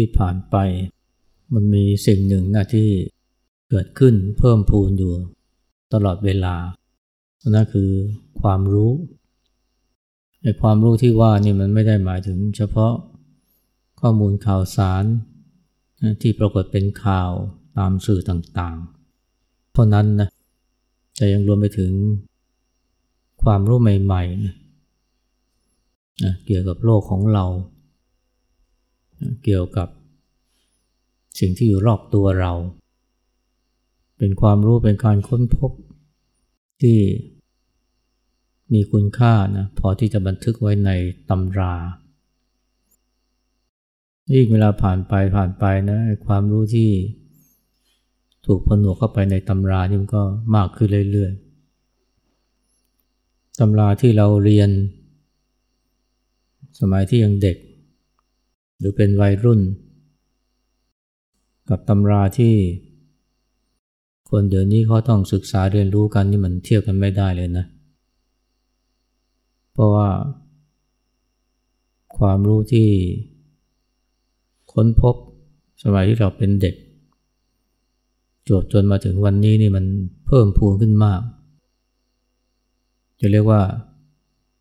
ที่ผ่านไป มันมีสิ่งหนึ่งนะที่เกิดขึ้นเพิ่มพูนอยู่ ตลอดเวลา นั่นคือความรู้ในความรู้ที่ว่านี่มันไม่ได้หมายถึงเฉพาะข้อมูลข่าวสาร ที่ปรากฏเป็นข่าวตามสื่อต่างๆ เท่านั้นนะจะยังรวมไปถึงความรู้ใหม่ๆนะเกี่ยวกับโลกของเรา เกี่ยวกับสิ่งที่อยู่รอบตัวเรา เป็นความรู้เป็นการค้นพบที่มีคุณค่านะพอที่จะบันทึกไว้ในตำรายิ่งเวลาผ่านไปผ่านไปนะความรู้ที่ถูกผนวกเข้าไปในตำรานี่มันก็มากขึ้นเรื่อยๆตำราที่เราเรียน สมัยที่ยังเด็ก หรือเป็นวัยรุ่น กับตำราที่ คนเดี๋ยวนี้เขาต้องศึกษาเรียนรู้กันนี่มันเทียบกันไม่ได้เลยนะ เพราะว่า ความรู้ที่ ค้นพบสมัยที่เราเป็นเด็กจบจนมาถึงวันนี้นี่มันเพิ่มพูนขึ้นมาก จะเรียกว่า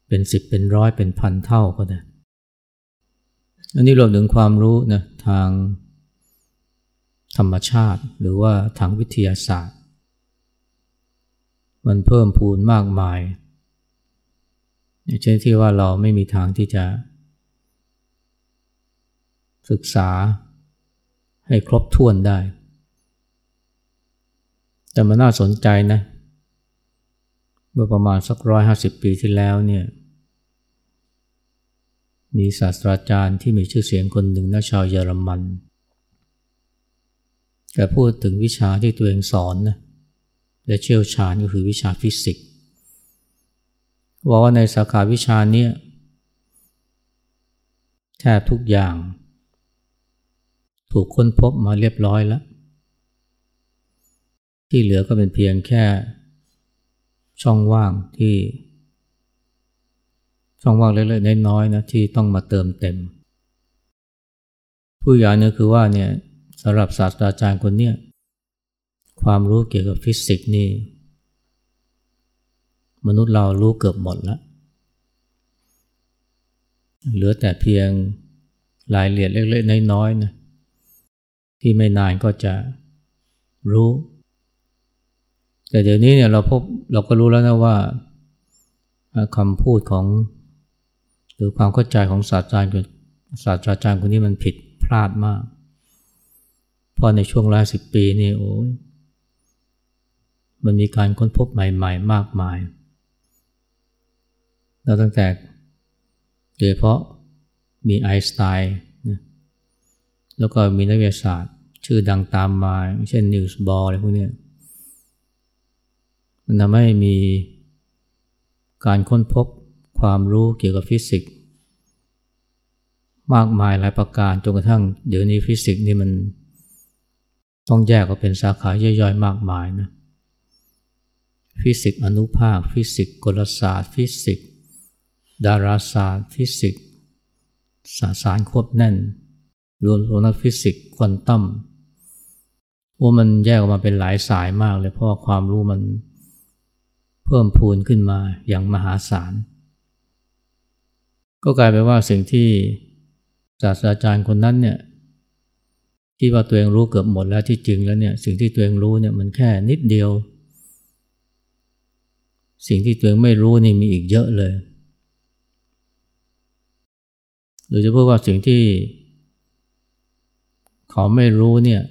เป็นสิบเป็นร้อยเป็นพันเท่าก็ได้ อันนี้รวมถึงความรู้นะทางธรรมชาติ หรือว่าทางวิทยาศาสตร์ มันเพิ่มพูนมากมายอย่างเช่นที่ว่าเราไม่มีทางที่จะ ศึกษาให้ครบถ้วนได้ แต่มันน่าสนใจนะ เมื่อประมาณสักร้อยห้าสิบปีที่แล้วเนี่ย มีศาสตราจารย์ที่มีชื่อเสียงคนหนึ่งนักชาวเยอรมันแกพูดถึงวิชาที่ตัวเองสอนนะและเชี่ยวชาญก็คือวิชาฟิสิกส์ว่าว่าในสาขาวิชานี้แทบทุกอย่าง ถูกค้นพบมาเรียบร้อยแล้ว ที่เหลือก็เป็นเพียงแค่ช่องว่างที่ ช่องว่างเล็กๆน้อยๆนะที่ต้องมาเติมเต็ม ผู้ใหญ่เนี่ยคือว่าเนี่ยสำหรับศาสตราจารย์คนเนี้ยความรู้เกี่ยวกับฟิสิกส์นี่ มนุษย์เรารู้เกือบหมดแล้วเหลือแต่เพียงรายละเอียดเล็กๆน้อยๆนะที่ไม่นานก็จะรู้ แต่เดี๋ยวนี้เนี่ยเราพบเราก็รู้แล้วนะว่าคำพูดของ หรือความเข้าใจของศาสตราจารย์ศาสตราจารย์คนนี้มันผิดพลาดมาก เพราะในช่วงร้อยสิบปีนี่โอ้ยมันมีการค้นพบใหม่ๆ มากมาย แล้วตั้งแต่โดยเฉพาะมีไอน์สไตน์แล้วก็มีนักวิทยาศาสตร์ ชื่อดังตามมา เช่นนีลส์บอร์อะไรพวกนี้มันทำให้มีการค้นพบ ความรู้เกี่ยวกับฟิสิกส์มากมายหลายประการจนกระทั่งเดี๋ยวนี้ฟิสิกส์นี่มันต้องแยกออกเป็นสาขาย่อยๆ มากมายนะฟิสิกส์อนุภาค ฟิสิกส์กลศาสตร์ ฟิสิกส์ดาราศาสตร์ ฟิสิกส์สสารควบแน่น รวมถึงนักฟิสิกส์ควอนตัมว่ามันแยกออกมาเป็นหลายสายมากเลยเพราะความรู้มันเพิ่มพูนขึ้นมาอย่างมหาศาล ก็กลายเป็นว่าสิ่งที่ศาสตราจารย์คนนั้นเนี่ยที่ว่าตัวเองรู้เกือบหมดแล้วที่จริงแล้วเนี่ยสิ่งที่ตัวเองรู้เนี่ยมันแค่นิดเดียว สิ่งที่ตัวเองไม่รู้นี่มีอีกเยอะเลย หรือจะพูดว่าสิ่งที่เขาไม่รู้เนี่ย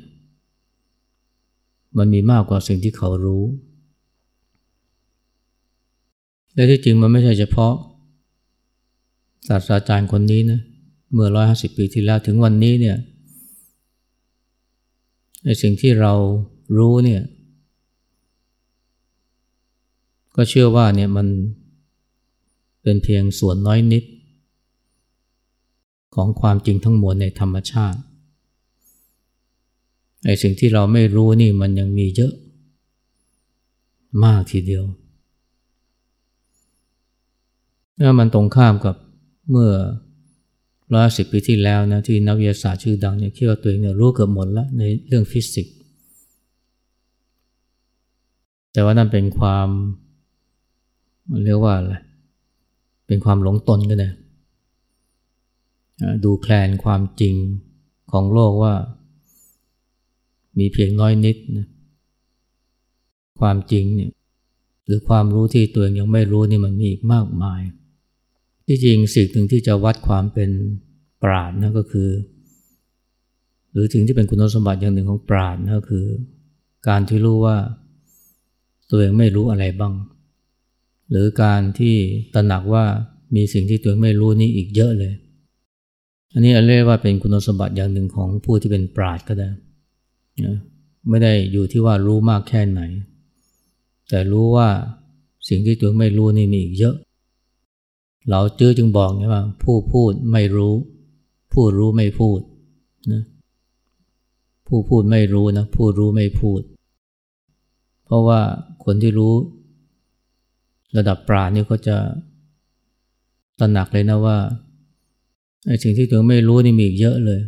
มันมีมากกว่าสิ่งที่เขารู้ และที่จริงมันไม่ใช่เฉพาะ ศาสตราจารย์คนนี้นะเมื่อร้อยหาสิบปีที่แล้วถึงวันนี้เนี่ยในสิ่งที่เรารู้เนี่ยก็เชื่อว่าเนี่ยมันเป็นเพียงส่วนน้อยนิด ของความจริงทั้งมวลในธรรมชาติไอ้สิ่งที่เราไม่รู้นี่มันยังมีเยอะ มากทีเดียว แล้วมันตรงข้ามกับ เมื่อร้อยสิบปีที่แล้วนะที่นักวิทยาศาสตร์ชื่อดังเนี่ยคิดว่าตัวเองเนี่ยรู้เกือบหมดแล้วในเรื่องฟิสิกส์ แต่ว่านั่นเป็นความเรียกว่าอะไร เป็นความหลงตนก็ได้ดูแคลนความจริงของโลกว่า มีเพียงน้อยนิดนะความจริงเนี่ยหรือความรู้ที่ตัวเองยังไม่รู้นี่มันมีอีกมากมาย ที่จริงสิ่งหนึ่งที่จะวัดความเป็นปราดนะก็คือ หรือถึงที่เป็นคุณสมบัติอย่างหนึ่งของปราดนะก็คือ การที่รู้ว่าตัวเองไม่รู้อะไรบ้าง หรือการที่ตระหนักว่ามีสิ่งที่ตัวเองไม่รู้นี่อีกเยอะเลย อันนี้เรียกว่าเป็นคุณสมบัติอย่างหนึ่งของผู้ที่เป็นปราดก็ได้ไม่ได้อยู่ที่ว่ารู้มากแค่ไหน แต่รู้ว่าสิ่งที่ตัวไม่รู้นี่มีอีกเยอะ เราจื้อจึงบอกนะว่า ผู้พูดไม่รู้ ผู้รู้ไม่พูดนะผู้พูดไม่รู้นะผู้รู้ไม่พูด เพราะว่าคนที่รู้ ระดับปราณนี่ก็จะตระหนักเลยนะว่าไอ้สิ่งที่ตัวไม่รู้นี่มีอีกเยอะเลย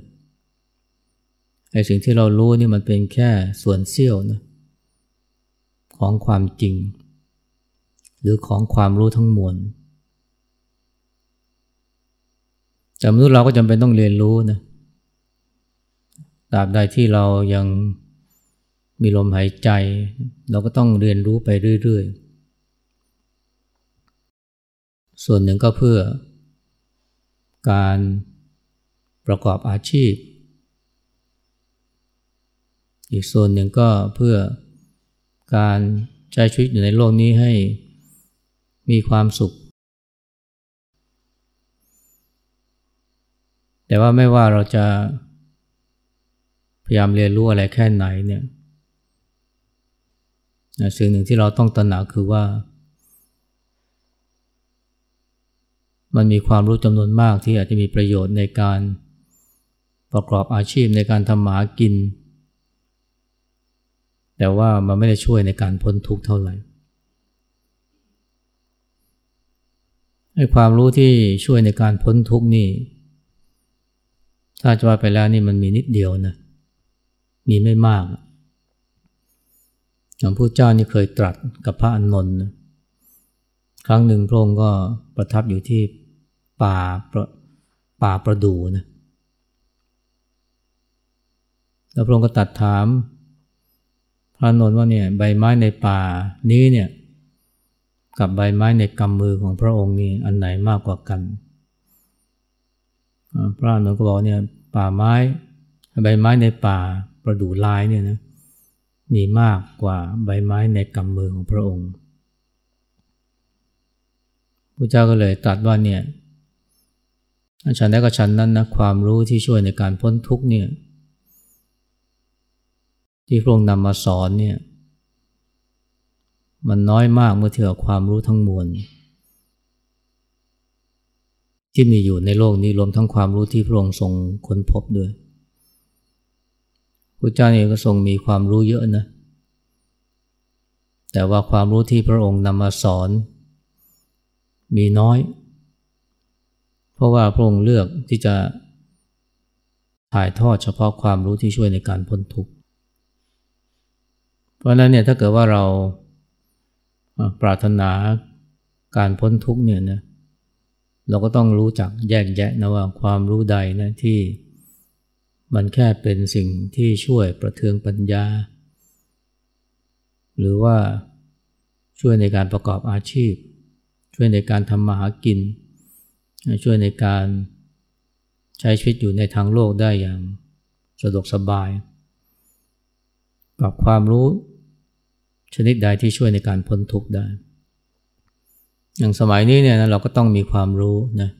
ไอ้สิ่งที่เรารู้นี่มันเป็นแค่ส่วนเสี้ยวนะของความจริง หรือของความรู้ทั้งมวล แต่มนุษย์เราก็จำเป็นต้องเรียนรู้นะตราบใดที่เรายังมีลมหายใจ เราก็ต้องเรียนรู้ไปเรื่อยๆ ส่วนหนึ่งก็เพื่อการประกอบอาชีพ อีกส่วนหนึ่งก็เพื่อการใช้ชีวิตอยู่ในโลกนี้ให้มีความสุข แต่ว่าไม่ว่าเราจะพยายามเรียนรู้อะไรแค่ไหนเนี่ยสิ่งหนึ่งที่เราต้องตระหนักคือว่า มันมีความรู้จำนวนมากที่อาจจะมีประโยชน์ในการประกอบอาชีพในการทำหมากิน แต่ว่ามันไม่ได้ช่วยในการพ้นทุกข์เท่าไหร่ให้ความรู้ที่ช่วยในการพ้นทุกข์นี่ ถ้าจะว่าไปแล้วนี่มันมีนิดเดียวนะมีไม่มากหลวงพ่อเจ้านี่เคยตรัสกับพระอนนท์นะครั้งหนึ่งพระองค์ก็ประทับอยู่ที่ป่าป,ป่าประดูนะแล้วพระองค์ก็ตัดถาม พระนนท์ว่าเนี่ยใบไม้ในป่านี้เนี่ยกับใบไม้ในกำมือของพระองค์นี่อันไหนมากกว่ากัน พระนนท์ก็บอกเนี่ยป่าไม้ใบไม้ในป่าประดู่ลายเนี่ยนะมีมากกว่าใบไม้ในกำมือของพระองค์พระเจ้าก็เลยตรัสว่าเนี่ยฉันได้ก็ฉันนั้นนะความรู้ที่ช่วยในการพ้นทุกเนี่ยที่พระองค์นำมาสอนเนี่ยมันน้อยมากเมื่อเทียบกับความรู้ทั้งมวล ที่มีอยู่ในโลกนี้รวมทั้งความรู้ที่พระองค์ทรงค้นพบด้วยพระเจ้าเองก็ทรงมีความรู้เยอะนะ แต่ว่าความรู้ที่พระองค์นำมาสอน มีน้อย เพราะว่าพระองค์เลือกที่จะถ่ายทอดเฉพาะความรู้ที่ช่วยในการพ้นทุกข์ เพราะนั้นเนี่ยถ้าเกิดว่าเราปรารถนาการพ้นทุกข์เนี่ยนะเเราก็ต้องรู้จักแยกแยะนะว่าความรู้ใดนะที่มันแค่เป็นสิ่งที่ช่วยประเทืองปัญญา หรือว่าช่วยในการประกอบอาชีพ ช่วยในการทำมาหากิน ช่วยในการใช้ชีวิตอยู่ในทางโลกได้อย่างสะดวกสบาย กับความรู้ชนิดใดที่ช่วยในการพ้นทุกข์ได้ อย่างสมัยนี้เนี่ยนะเราก็ต้องมีความรู้นะ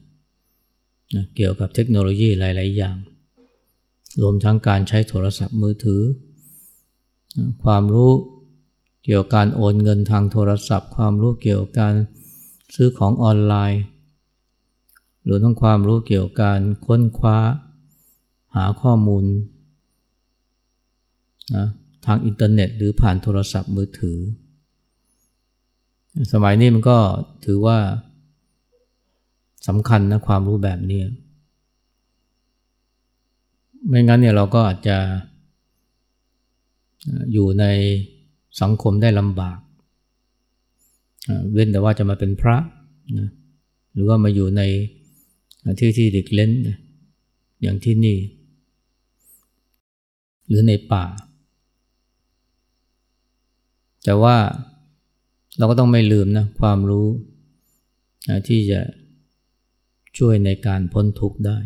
นะเกี่ยวกับเทคโนโลยีหลาย ๆ อย่าง รวมทั้งการใช้โทรศัพท์มือถือ ความรู้เกี่ยวกับการโอนเงินทางโทรศัพท์ ความรู้เกี่ยวกับการซื้อของออนไลน์ หรือทั้งความรู้เกี่ยวกับการค้นคว้า หาข้อมูลนะทางอินเทอร์เน็ต หรือผ่านโทรศัพท์มือถือ สมัยนี้มันก็ถือว่าสำคัญนะความรู้แบบนี้ ไม่งั้นเนี่ยเราก็อาจจะอยู่ในสังคมได้ลำบาก เว้นแต่ว่าจะมาเป็นพระนะหรือว่ามาอยู่ในที่ที่เดิกเล้นอย่างที่นี่ หรือในป่า แต่ว่า เราก็ต้องไม่ลืมนะความรู้ที่จะช่วยในการพ้นทุกข์ได้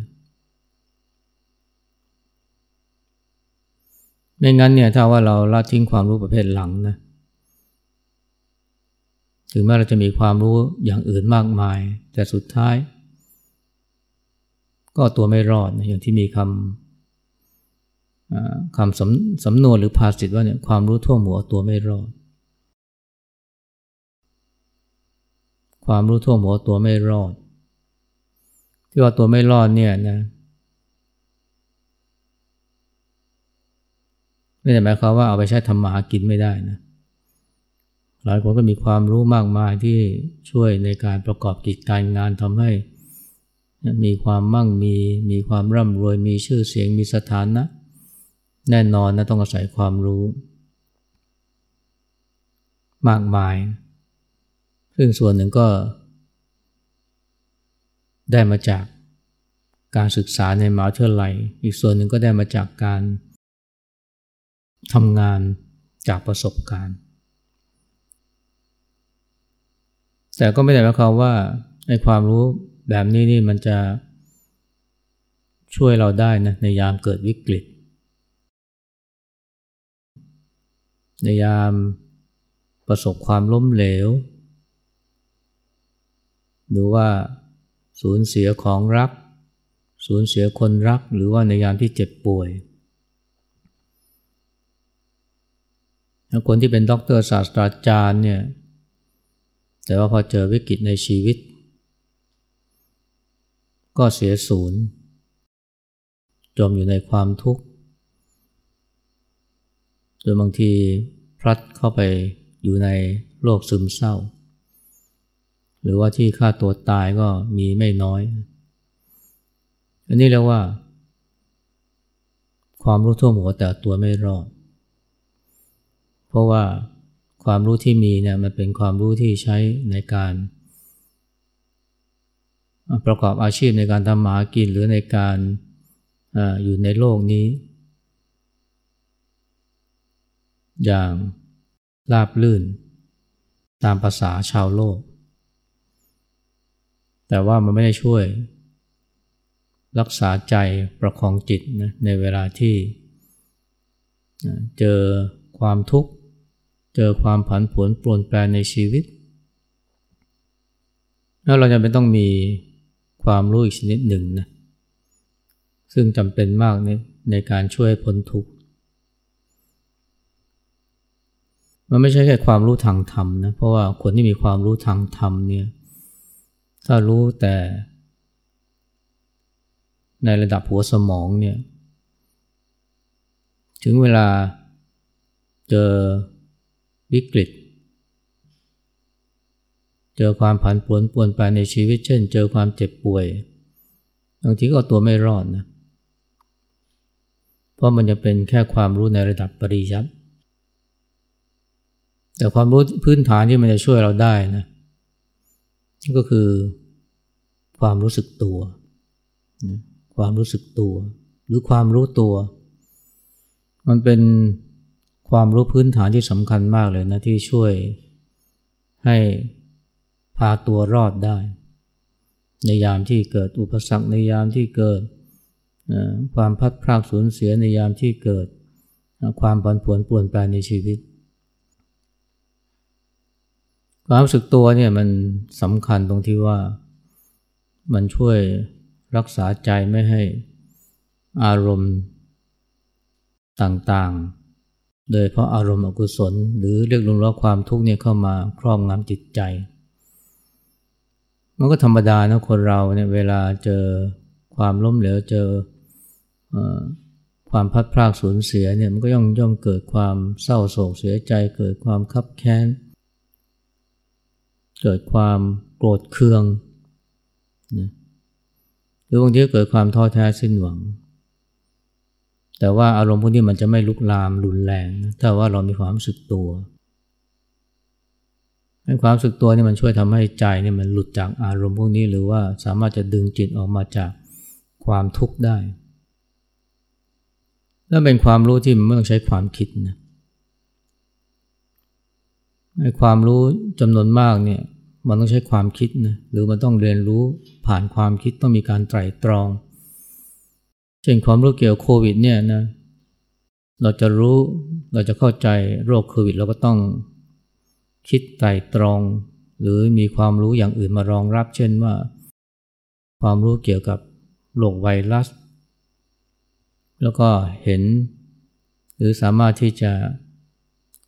ไม่งั้นเนี่ยถ้าว่าเราละทิ้งความรู้ประเภทหลังนะถึงแม้เราจะมีความรู้อย่างอื่นมากมาย แต่สุดท้าย ก็ตัวไม่รอดนะอย่างที่มีคำคำสำสำนวนหรือภาษิตว่าเนี่ยความรู้ทั่วหัวตัวไม่รอด ความรู้ท่วมหัวตัวไม่รอด ที่ว่าตัวไม่รอดเนี่ยนะไม่ได้หมายความว่าเอาไปใช้ทำมาหากินไม่ได้นะหลายคนก็มีความรู้มากมายที่ช่วยในการประกอบกิจการงานทำให้มีความมั่งมีมีความร่ำรวยมีชื่อเสียงมีสถานะ แน่นอนนะต้องอาศัยความรู้ มากมาย ซึ่งส่วนหนึ่งก็ ได้มาจากการศึกษาในมหาวิทยาลัย อีกส่วนหนึ่งก็ได้มาจากการทำงานจากประสบการณ์ แต่ก็ไม่ได้หมายความว่าในความรู้แบบนี้นี่มันจะช่วยเราได้นะในยามเกิดวิกฤต ในยามประสบความล้มเหลว หรือว่าสูญเสียของรัก สูญเสียคนรัก หรือว่าในยามที่เจ็บป่วยคนที่เป็นด็อกเตอร์ศาสตราจารย์เนี่ย แต่ว่าพอเจอวิกฤตในชีวิต ก็เสียศูนย์ จมอยู่ในความทุกข์โดยบางทีพลัดเข้าไปอยู่ในโรคซึมเศร้า หรือว่าที่ฆ่าตัวตายก็มีไม่น้อย อันนี้เรียกว่า ความรู้ทั่วหัวแต่ตัวไม่รอด เพราะว่าความรู้ที่มีเนี่ยมันเป็นความรู้ที่ใช้ในการ ประกอบอาชีพในการทำมาหากินหรือในการออยู่ในโลกนี้ อย่างราบลื่น ตามภาษาชาวโลก แต่ว่ามันไม่ได้ช่วย รักษาใจประคองจิตนะในเวลาที่เจอความทุกข์ เจอความผันผวนปรวนแปรในชีวิต แล้วเราจะไม่ต้องมีความรู้อีกชนิดหนึ่งนะซึ่งจำเป็นมากในในการช่วยพ้นทุกข์ มันไม่ใช่แค่ความรู้ทางธรรมนะเพราะว่าคนที่มีความรู้ทางธรรมเนี่ย ถ้ารู้แต่ ในระดับหัวสมองเนี่ย ถึงเวลาเจอวิกฤต เจอความผันผวนปวนไปในชีวิต เช่น เจอความเจ็บป่วย บางทีก็ตัวไม่รอดนะ เพราะมันจะเป็นแค่ความรู้ในระดับปริยัติแต่ความรู้พื้นฐานที่มันจะช่วยเราได้นะ ก็คือความรู้สึกตัว ความรู้สึกตัว หรือความรู้ตัว มันเป็นความรู้พื้นฐานที่สำคัญมากเลยนะที่ช่วยให้พาตัวรอดได้ ในยามที่เกิดอุปสรรคในยามที่เกิดความพัดพรากสูญเสียในยามที่เกิดความผันผวนป่วนแปรในชีวิต ความรู้สึกตัวเนี่ยมันสำคัญตรงที่ว่ามันช่วยรักษาใจไม่ให้อารมณ์ต่างๆ โดยเพราะอารมณ์อกุศล หรือเรียกรวมว่าความทุกข์เนี่ยเข้ามาครอบงำจิตใจ มันก็ธรรมดานะคนเราเนี่ยเวลาเจอความล้มเหลวเจอความพัดพรากสูญเสียเนี่ยมันก็ย่อมย่อมเกิดความเศร้าโศกเสียใจเกิดความคับแค้น เกิดความโกรธเคืองนะหรือบางทีเกิดความท้อแท้สิ้นหวัง แต่ว่าอารมณ์พวกนี้มันจะไม่ลุกลามรุนแรงนะถ้าว่าเรามีความรู้สึกตัวให้ความรู้สึกตัวนี่มันช่วยทำให้ใจนี่มันหลุดจากอารมณ์พวกนี้หรือว่าสามารถจะดึงจิตออกมาจากความทุกข์ได้และเป็นความรู้ที่มันไม่ต้องใช้ความคิดนะไอ้ความรู้จำนวนมากเนี่ย มันต้องใช้ความคิดนะหรือมันต้องเรียนรู้ผ่านความคิดต้องมีการไตร่ตรอง เช่นความรู้เกี่ยวโควิดเนี่ยนะเราจะรู้เราจะเข้าใจโรคโควิดเราก็ต้องคิดไตร่ตรอง หรือมีความรู้อย่างอื่นมารองรับ เช่นว่า ความรู้เกี่ยวกับโรคไวรัส แล้วก็เห็น หรือสามารถที่จะ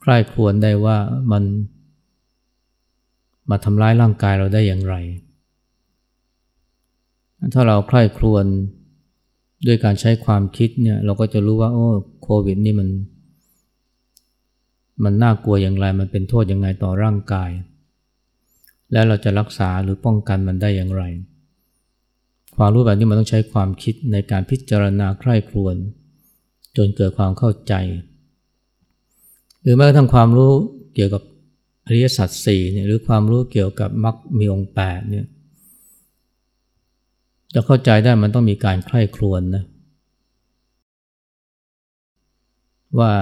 ใคร่ควญได้ว่ามัน มาทำร้ายร่างกายเราได้อย่างไร ถ้าเราใคร่ครวญด้วยการใช้ความคิดเนี่ยเราก็จะรู้ว่าโอ้โควิดนี่มัน มันน่ากลัวอย่างไร มันเป็นโทษยังไงต่อร่างกาย และเราจะรักษาหรือป้องกันมันได้อย่างไร ความรู้แบบนี้มันต้องใช้ความคิดในการพิจารณาใคร่ครวญจนเกิดความเข้าใจ หรือแม้กระทั่งความรู้เกี่ยวกับ อริยสัจสี่เนี่ยหรือความรู้เกี่ยวกับมรรคมีองค์แปดเนี่ยจะเข้าใจได้มันต้องมีการใคร่ครวญนะว่า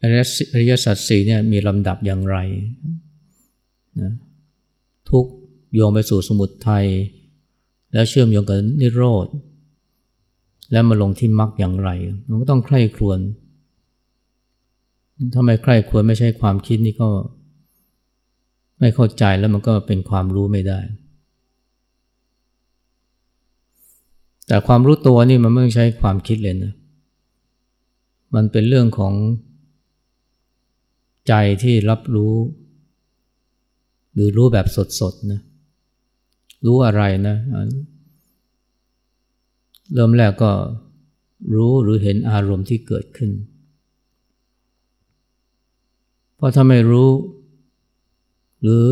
อริยสัจสี่เนี่ยมีลำดับอย่างไรนะทุกโยงไปสู่สมุทัยแล้วเชื่อมโยงกับนิโรธ แล้วมาลงที่มรรคอย่างไร มันก็ต้องใคร่ครวญถ้าไม่ใคร่ครวญไม่ใช่ความคิดนี่ก็ ไม่เข้าใจแล้วมันก็เป็นความรู้ไม่ได้ แต่ความรู้ตัวนี่มันไม่ใช้ความคิดเลยนะ มันเป็นเรื่องของใจที่รับรู้ หรือรู้แบบสดๆนะ รู้อะไรนะ เริ่มแรกก็รู้หรือเห็นอารมณ์ที่เกิดขึ้น เพราะถ้าไม่รู้ หรือ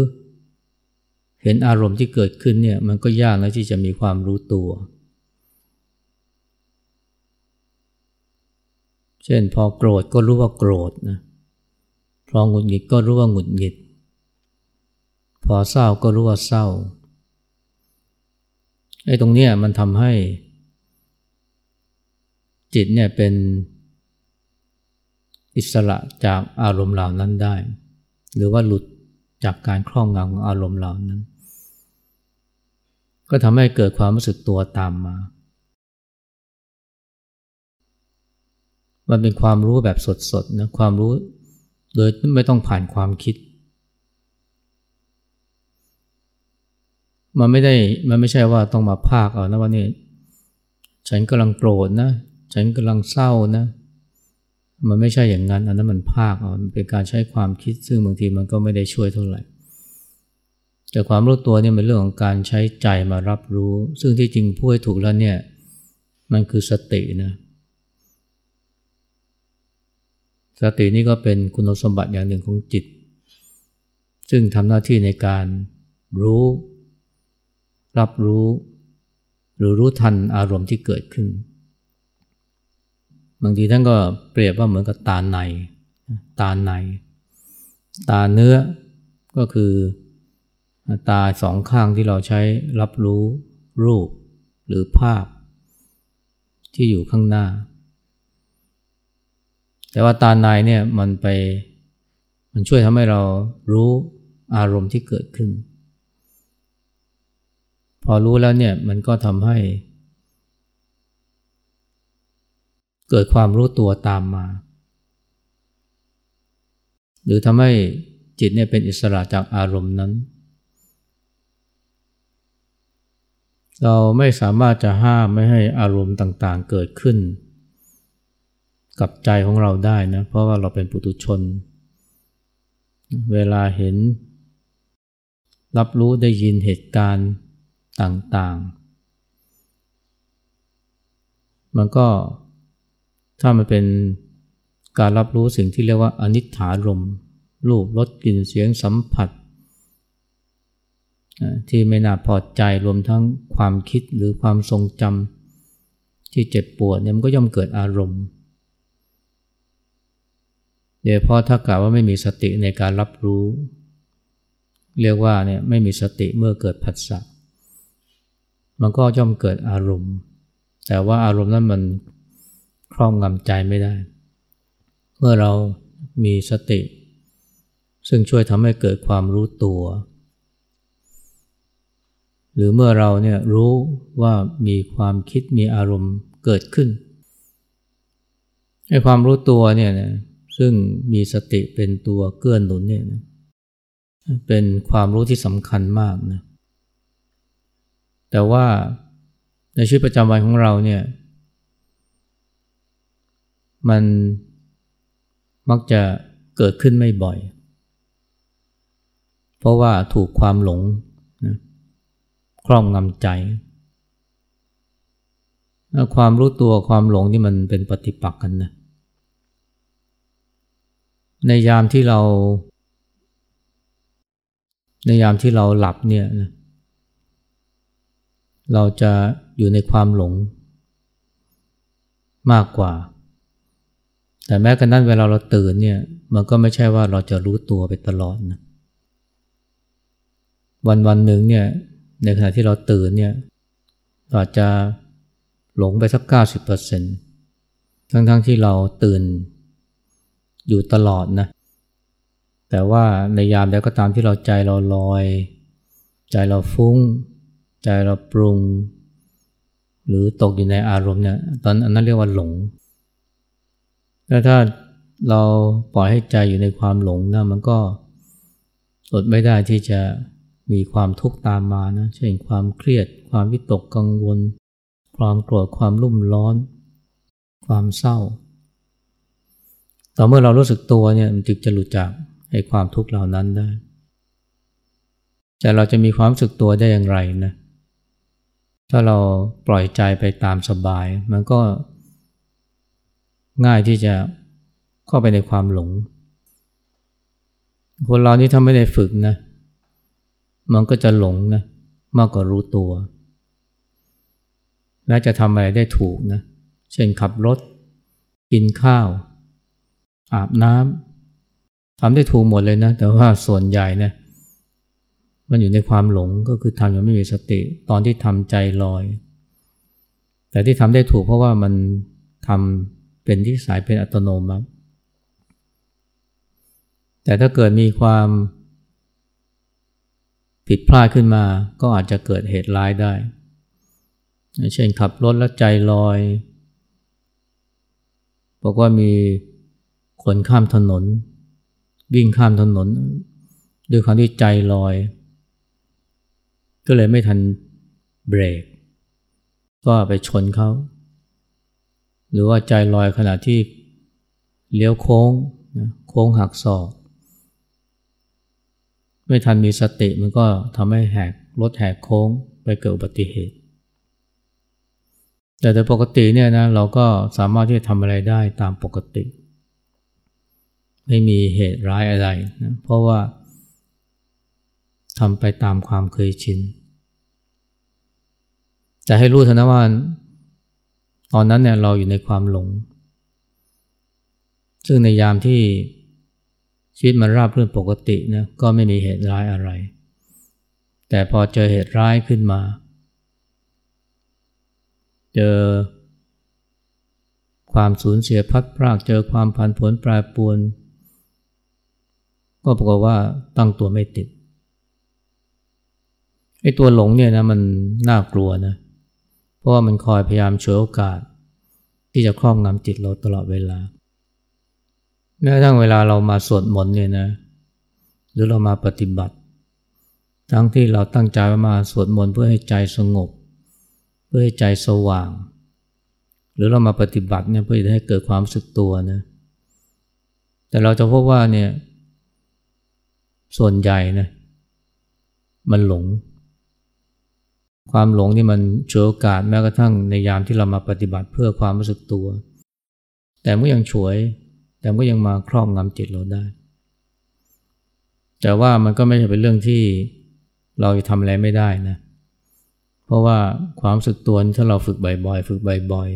เห็นอารมณ์ที่เกิดขึ้นเนี่ยมันก็ยากนะที่จะมีความรู้ตัว เช่นพอโกรธก็รู้ว่าโกรธนะพอหงุดหงิดก็รู้ว่าหงุดหงิด พอเศร้าก็รู้ว่าเศร้าไอ้ตรงนี้มันทำให้ จิตเนี่ยเป็นอิสระจากอารมณ์เหล่านั้นได้ หรือว่าหลุด จากการครอบงำของอารมณ์เหล่านั้น ก็ทำให้เกิดความรู้สึกตัวตามมา มันเป็นความรู้แบบสดๆนะความรู้โดยไม่ต้องผ่านความคิด มันไม่ได้มันไม่ใช่ว่าต้องมาภาคเอานะว่านี่ฉันกำลังโกรธนะ ฉันกำลังเศร้านะ มันไม่ใช่อย่างนั้น อันนั้นมันภาคเอามันเป็นการใช้ความคิดซึ่งบางทีมันก็ไม่ได้ช่วยเท่าไหร่ แต่ความรู้ตัวเนี่ยเป็นเรื่องของการใช้ใจมารับรู้ ซึ่งที่จริงพูดถูกแล้วเนี่ยมันคือสตินะสตินี่ก็เป็นคุณสมบัติอย่างหนึ่งของจิต ซึ่งทำหน้าที่ในการรู้ รับรู้ หรือรู้ทันอารมณ์ที่เกิดขึ้น บางทีท่านก็เปรียบว่าเหมือนกับตาใน ตาใน ตาเนื้อก็คือตาสองข้างที่เราใช้รับรู้รูปหรือภาพ ที่อยู่ข้างหน้า แต่ว่าตาในเนี่ยมันไปมันช่วยทำให้เรารู้อารมณ์ที่เกิดขึ้น พอรู้แล้วเนี่ยมันก็ทำให้ เกิดความรู้ตัวตามมา หรือทำให้จิตเนี่ยเป็นอิสระจากอารมณ์นั้น เราไม่สามารถจะห้ามไม่ให้อารมณ์ต่างๆเกิดขึ้น กับใจของเราได้นะเพราะว่าเราเป็นปุถุชน เวลาเห็น รับรู้ได้ยินเหตุการณ์ต่างๆ มันก็ ถ้ามันเป็นการรับรู้สิ่งที่เรียกว่าอนิจฐารมรูปรสกลิ่นเสียงสัมผัส ที่ไม่น่าพอใจรวมทั้งความคิดหรือความทรงจำที่เจ็บปวดเนี่ยมันก็ย่อมเกิดอารมณ์โดยเพราะถ้ากล่าวว่าไม่มีสติในการรับรู้ เรียกว่าเนี่ยไม่มีสติเมื่อเกิดผัสสะมันก็ย่อมเกิดอารมณ์ แต่ว่าอารมณ์นั้นมัน ครอบงำใจไม่ได้ เมื่อเรามีสติ ซึ่งช่วยทำให้เกิดความรู้ตัว หรือเมื่อเราเนี่ยรู้ว่ามีความคิดมีอารมณ์เกิดขึ้นให้ความรู้ตัวเนี่ยนะซึ่งมีสติเป็นตัวเกื้อนหนุนเนี่ยนะเป็นความรู้ที่สำคัญมากนะแต่ว่าในชีวิตประจำวันของเราเนี่ย มันมักจะเกิดขึ้นไม่บ่อย เพราะว่าถูกความหลงนะครอบงำใจ ความรู้ตัวความหลงที่มันเป็นปฏิปักษ์กันนะในยามที่เรา ในยามที่เราหลับเนี่ยนะเราจะอยู่ในความหลงมากกว่า แต่แม้กระนั้นเวลาเราตื่นเนี่ยมันก็ไม่ใช่ว่าเราจะรู้ตัวไปตลอดนะวันวันหนึ่งเนี่ยในขณะที่เราตื่นเนี่ยอาจจะหลงไปสักเก้าสิบเปอร์เซ็นต์ทั้งๆทที่เราตื่นอยู่ตลอดนะแต่ว่าในยามใดก็ตามที่เราใจเราลอย ใจเราฟุ้ง ใจเราปรุง หรือตกอยู่ในอารมณ์เนี่ยตอนนั้นเรียกว่าหลง แล้วถ้าเราปล่อยให้ใจอยู่ในความหลงนะมันก็อดไม่ได้ที่จะมีความทุกข์ตามมานะ เช่นความเครียด ความวิตกกังวล ความโกรธ ความรุ่มร้อน ความเศร้า ต่อเมื่อเรารู้สึกตัวเนี่ยมันจึงจะหลุดจากไอ้ความทุกข์เหล่านั้นได้ แต่เราจะมีความรู้สึกตัวได้อย่างไรนะ ถ้าเราปล่อยใจไปตามสบาย มันก็ ง่ายที่จะเข้าไปในความหลง คนเรานี่ถ้าไม่ได้ฝึกนะ มันก็จะหลงนะมากกว่ารู้ตัว และจะทำอะไรได้ถูกนะ เช่นขับรถ กินข้าว อาบน้ำทำได้ถูกหมดเลยนะ แต่ว่าส่วนใหญ่นะมันอยู่ในความหลงก็คือทำยังไม่มีสติ ตอนที่ทำใจลอย แต่ที่ทำได้ถูกเพราะว่ามันทำ เป็นที่สายเป็นอัตโนมัติ แต่ถ้าเกิดมีความผิดพลาดขึ้นมาก็อาจจะเกิดเหตุร้ายได้ เช่นขับรถแล้วใจลอย บอกว่ามีคนข้ามถนน วิ่งข้ามถนน ด้วยความที่ใจลอย ก็เลยไม่ทันเบรก ก็ไปชนเขา หรือว่าใจลอยขณะที่เลี้ยวโค้งโค้งหักศอกไม่ทันมีสติมันก็ทำให้แหกรถแหกโค้งไปเกิดอุบัติเหตุ แต่โดยปกติเนี่ยนะเราก็สามารถที่จะทำอะไรได้ตามปกติ ไม่มีเหตุร้ายอะไรนะเพราะว่าทำไปตามความเคยชิน แต่ให้รู้เถอะนะว่า ตอนนั้นเนี่ยเราอยู่ในความหลง ซึ่งในยามที่ชีวิตมันราบรื่นปกตินะก็ไม่มีเหตุร้ายอะไร แต่พอเจอเหตุร้ายขึ้นมา เจอความสูญเสียพัดพรากเจอความผันผวนแปรปรวน ก็ปรากฏว่าตั้งตัวไม่ติดไอ้ตัวหลงเนี่ยนะมันน่ากลัวนะเพราะว่ามันคอยพยายามช่วยโอกาส ที่จะครอบงำจิตเราตลอดเวลา แม้กระทั่งเวลาเรามาสวดมนต์เนี่ยนะ หรือเรามาปฏิบัติ ทั้งที่เราตั้งใจมาสวดมนต์เพื่อให้ใจสงบ เพื่อให้ใจสว่าง หรือเรามาปฏิบัติเนี่ยเพื่อให้เกิดความสึกตัวนะแต่เราจะพบว่าเนี่ยส่วนใหญ่นะมันหลง ความหลงนี่มันฉวยโอกาสแม้กระทั่งในยามที่เรามาปฏิบัติเพื่อความรู้สึกตัว แต่ก็ยังฉวย แต่ก็ยังมาครอบงำจิตเราได้ แต่ว่ามันก็ไม่ใช่เป็นเรื่องที่เราจะทำอะไรไม่ได้นะเพเพราะว่าความรู้สึกตัวถ้าเราฝึกบ่อยๆ ฝึกบ่อย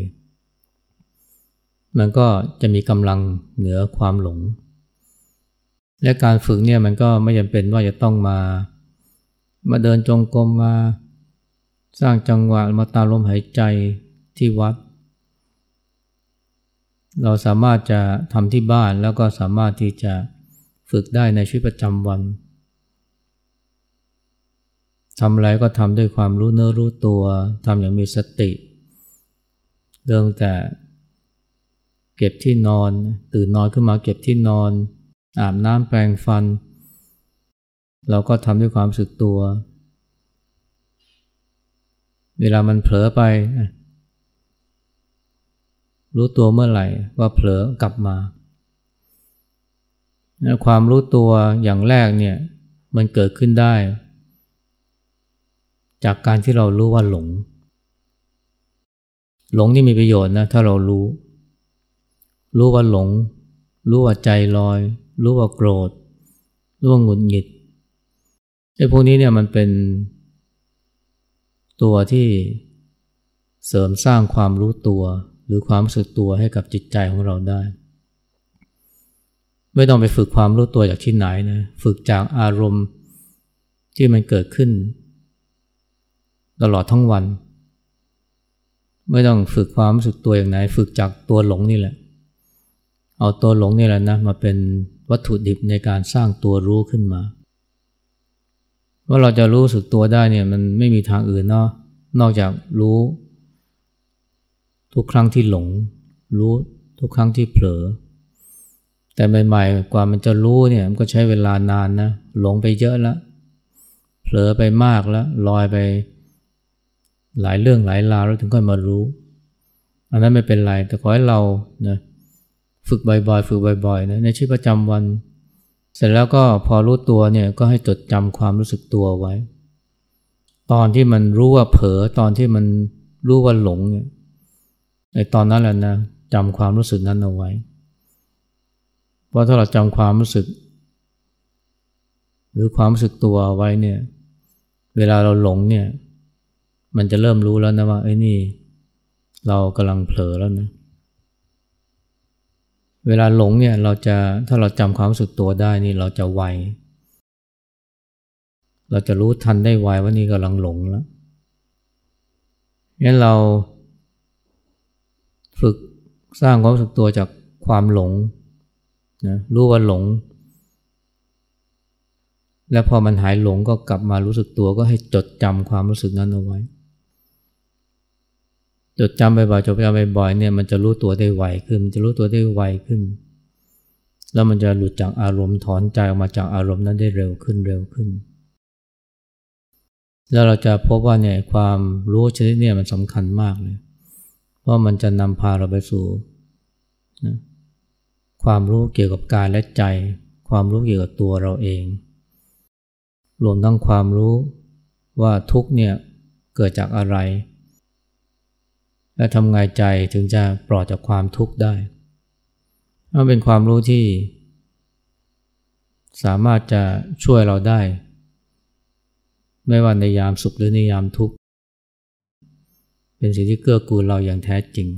ๆ มันก็จะมีกำลังเหนือความหลง และการฝึกเนี่ยมันก็ไม่จำเป็นว่าจะต้องมา มาเดินจงกรมมา สร้างจังหวะมาตามลมหายใจที่วัด เราสามารถจะทำที่บ้านแล้วก็สามารถที่จะฝึกได้ในชีวิตประจำวันทำอะไรก็ทำด้วยความรู้เนื้อรู้ตัวทำอย่างมีสติ เริ่มแต่เก็บที่นอน ตื่นนอนขึ้นมาเก็บที่นอน อาบน้ำแปรงฟัน เราก็ทำด้วยความสึกตัว เวลามันเผลอไป รู้ตัวเมื่อไหร่ว่าเผลอกลับมาความรู้ตัวอย่างแรกเนี่ยมันเกิดขึ้นได้ จากการที่เรารู้ว่าหลง หลงนี่มีประโยชน์นะถ้าเรารู้ รู้ว่าหลง รู้ว่าใจลอย รู้ว่าโกรธ รู้ว่าหงุดหงิดไอ้พวกนี้เนี่ยมันเป็น ตัวที่เสริมสร้างความรู้ตัว หรือความรู้สึกตัวให้กับจิตใจของเราได้ ไม่ต้องไปฝึกความรู้ตัวจากที่ไหนนะฝึกจากอารมณ์ที่มันเกิดขึ้น ตลอดทั้งวัน ไม่ต้องฝึกความรู้สึกตัวอย่างไหน ฝึกจากตัวหลงนี่แหละ เอาตัวหลงนี่แหละนะมาเป็นวัตถุดิบในการสร้างตัวรู้ขึ้นมา ว่าเราจะรู้สึกตัวได้เนี่ยมันไม่มีทางอื่นเนาะนอกจากรู้ ทุกครั้งที่หลง รู้ทุกครั้งที่เผลอ แต่ใหม่ๆกว่ามันจะรู้เนี่ยมันก็ใช้เวลานานนะหลงไปเยอะแล้วเผลอไปมากแล้วลอยไป หลายเรื่องหลายราวแล้วถึงค่อยมารู้ อันนั้นไม่เป็นไรแต่ขอให้เรานะฝึกบ่อยๆ ฝึกบ่อยๆนะในชีวิตประจำวัน เสร็จแล้วก็พอรู้ตัวเนี่ยก็ให้จดจำความรู้สึกตัวไว้ ตอนที่มันรู้ว่าเผลอตอนที่มันรู้ว่าหลงเนี่ยในตอนนั้นแหละนะจำความรู้สึกนั้นเอาไว้ เพราะถ้าเราจำความรู้สึก หรือความรู้สึกตัวไว้เนี่ย เวลาเราหลงเนี่ย มันจะเริ่มรู้แล้วนะว่าไอ้นี่ เรากำลังเผลอแล้วนะ เวลาหลงเนี่ยเราจะถ้าเราจำความรู้สึกตัวได้นี่เราจะไว เราจะรู้ทันได้ไวว่านี่กำลังหลงแล้วงั้นเราฝึกสร้างความรู้สึกตัวจากความหลงนะรู้ว่าหลง แล้วพอมันหายหลงก็กลับมารู้สึกตัวก็ให้จดจำความรู้สึกนั้นเอาไว้ จดจำบ่อยๆจดจำบ่อยๆเนี่ยมันจะรู้ตัวได้ไวขึ้นมันจะรู้ตัวได้ไวขึ้น แล้วมันจะหลุดจากอารมณ์ถอนใจออกมาจากอารมณ์นั้นได้เร็วขึ้นเร็วขึ้น แล้วเราจะพบว่าเนี่ยความรู้ชนิดเนี่ยมันสำคัญมากเลยเพราะมันจะนำพาเราไปสู่นะความรู้เกี่ยวกับกายและใจ ความรู้เกี่ยวกับตัวเราเอง รวมทั้งความรู้ว่าทุกเนี่ยเกิดจากอะไร และทำไงใจถึงจะปลอดจากความทุกข์ได้มันเป็นความรู้ที่ สามารถจะช่วยเราได้ ไม่ว่าในยามสุขหรือในยามทุกข์ เป็นสิ่งที่เกื้อกูลเราอย่างแท้จริง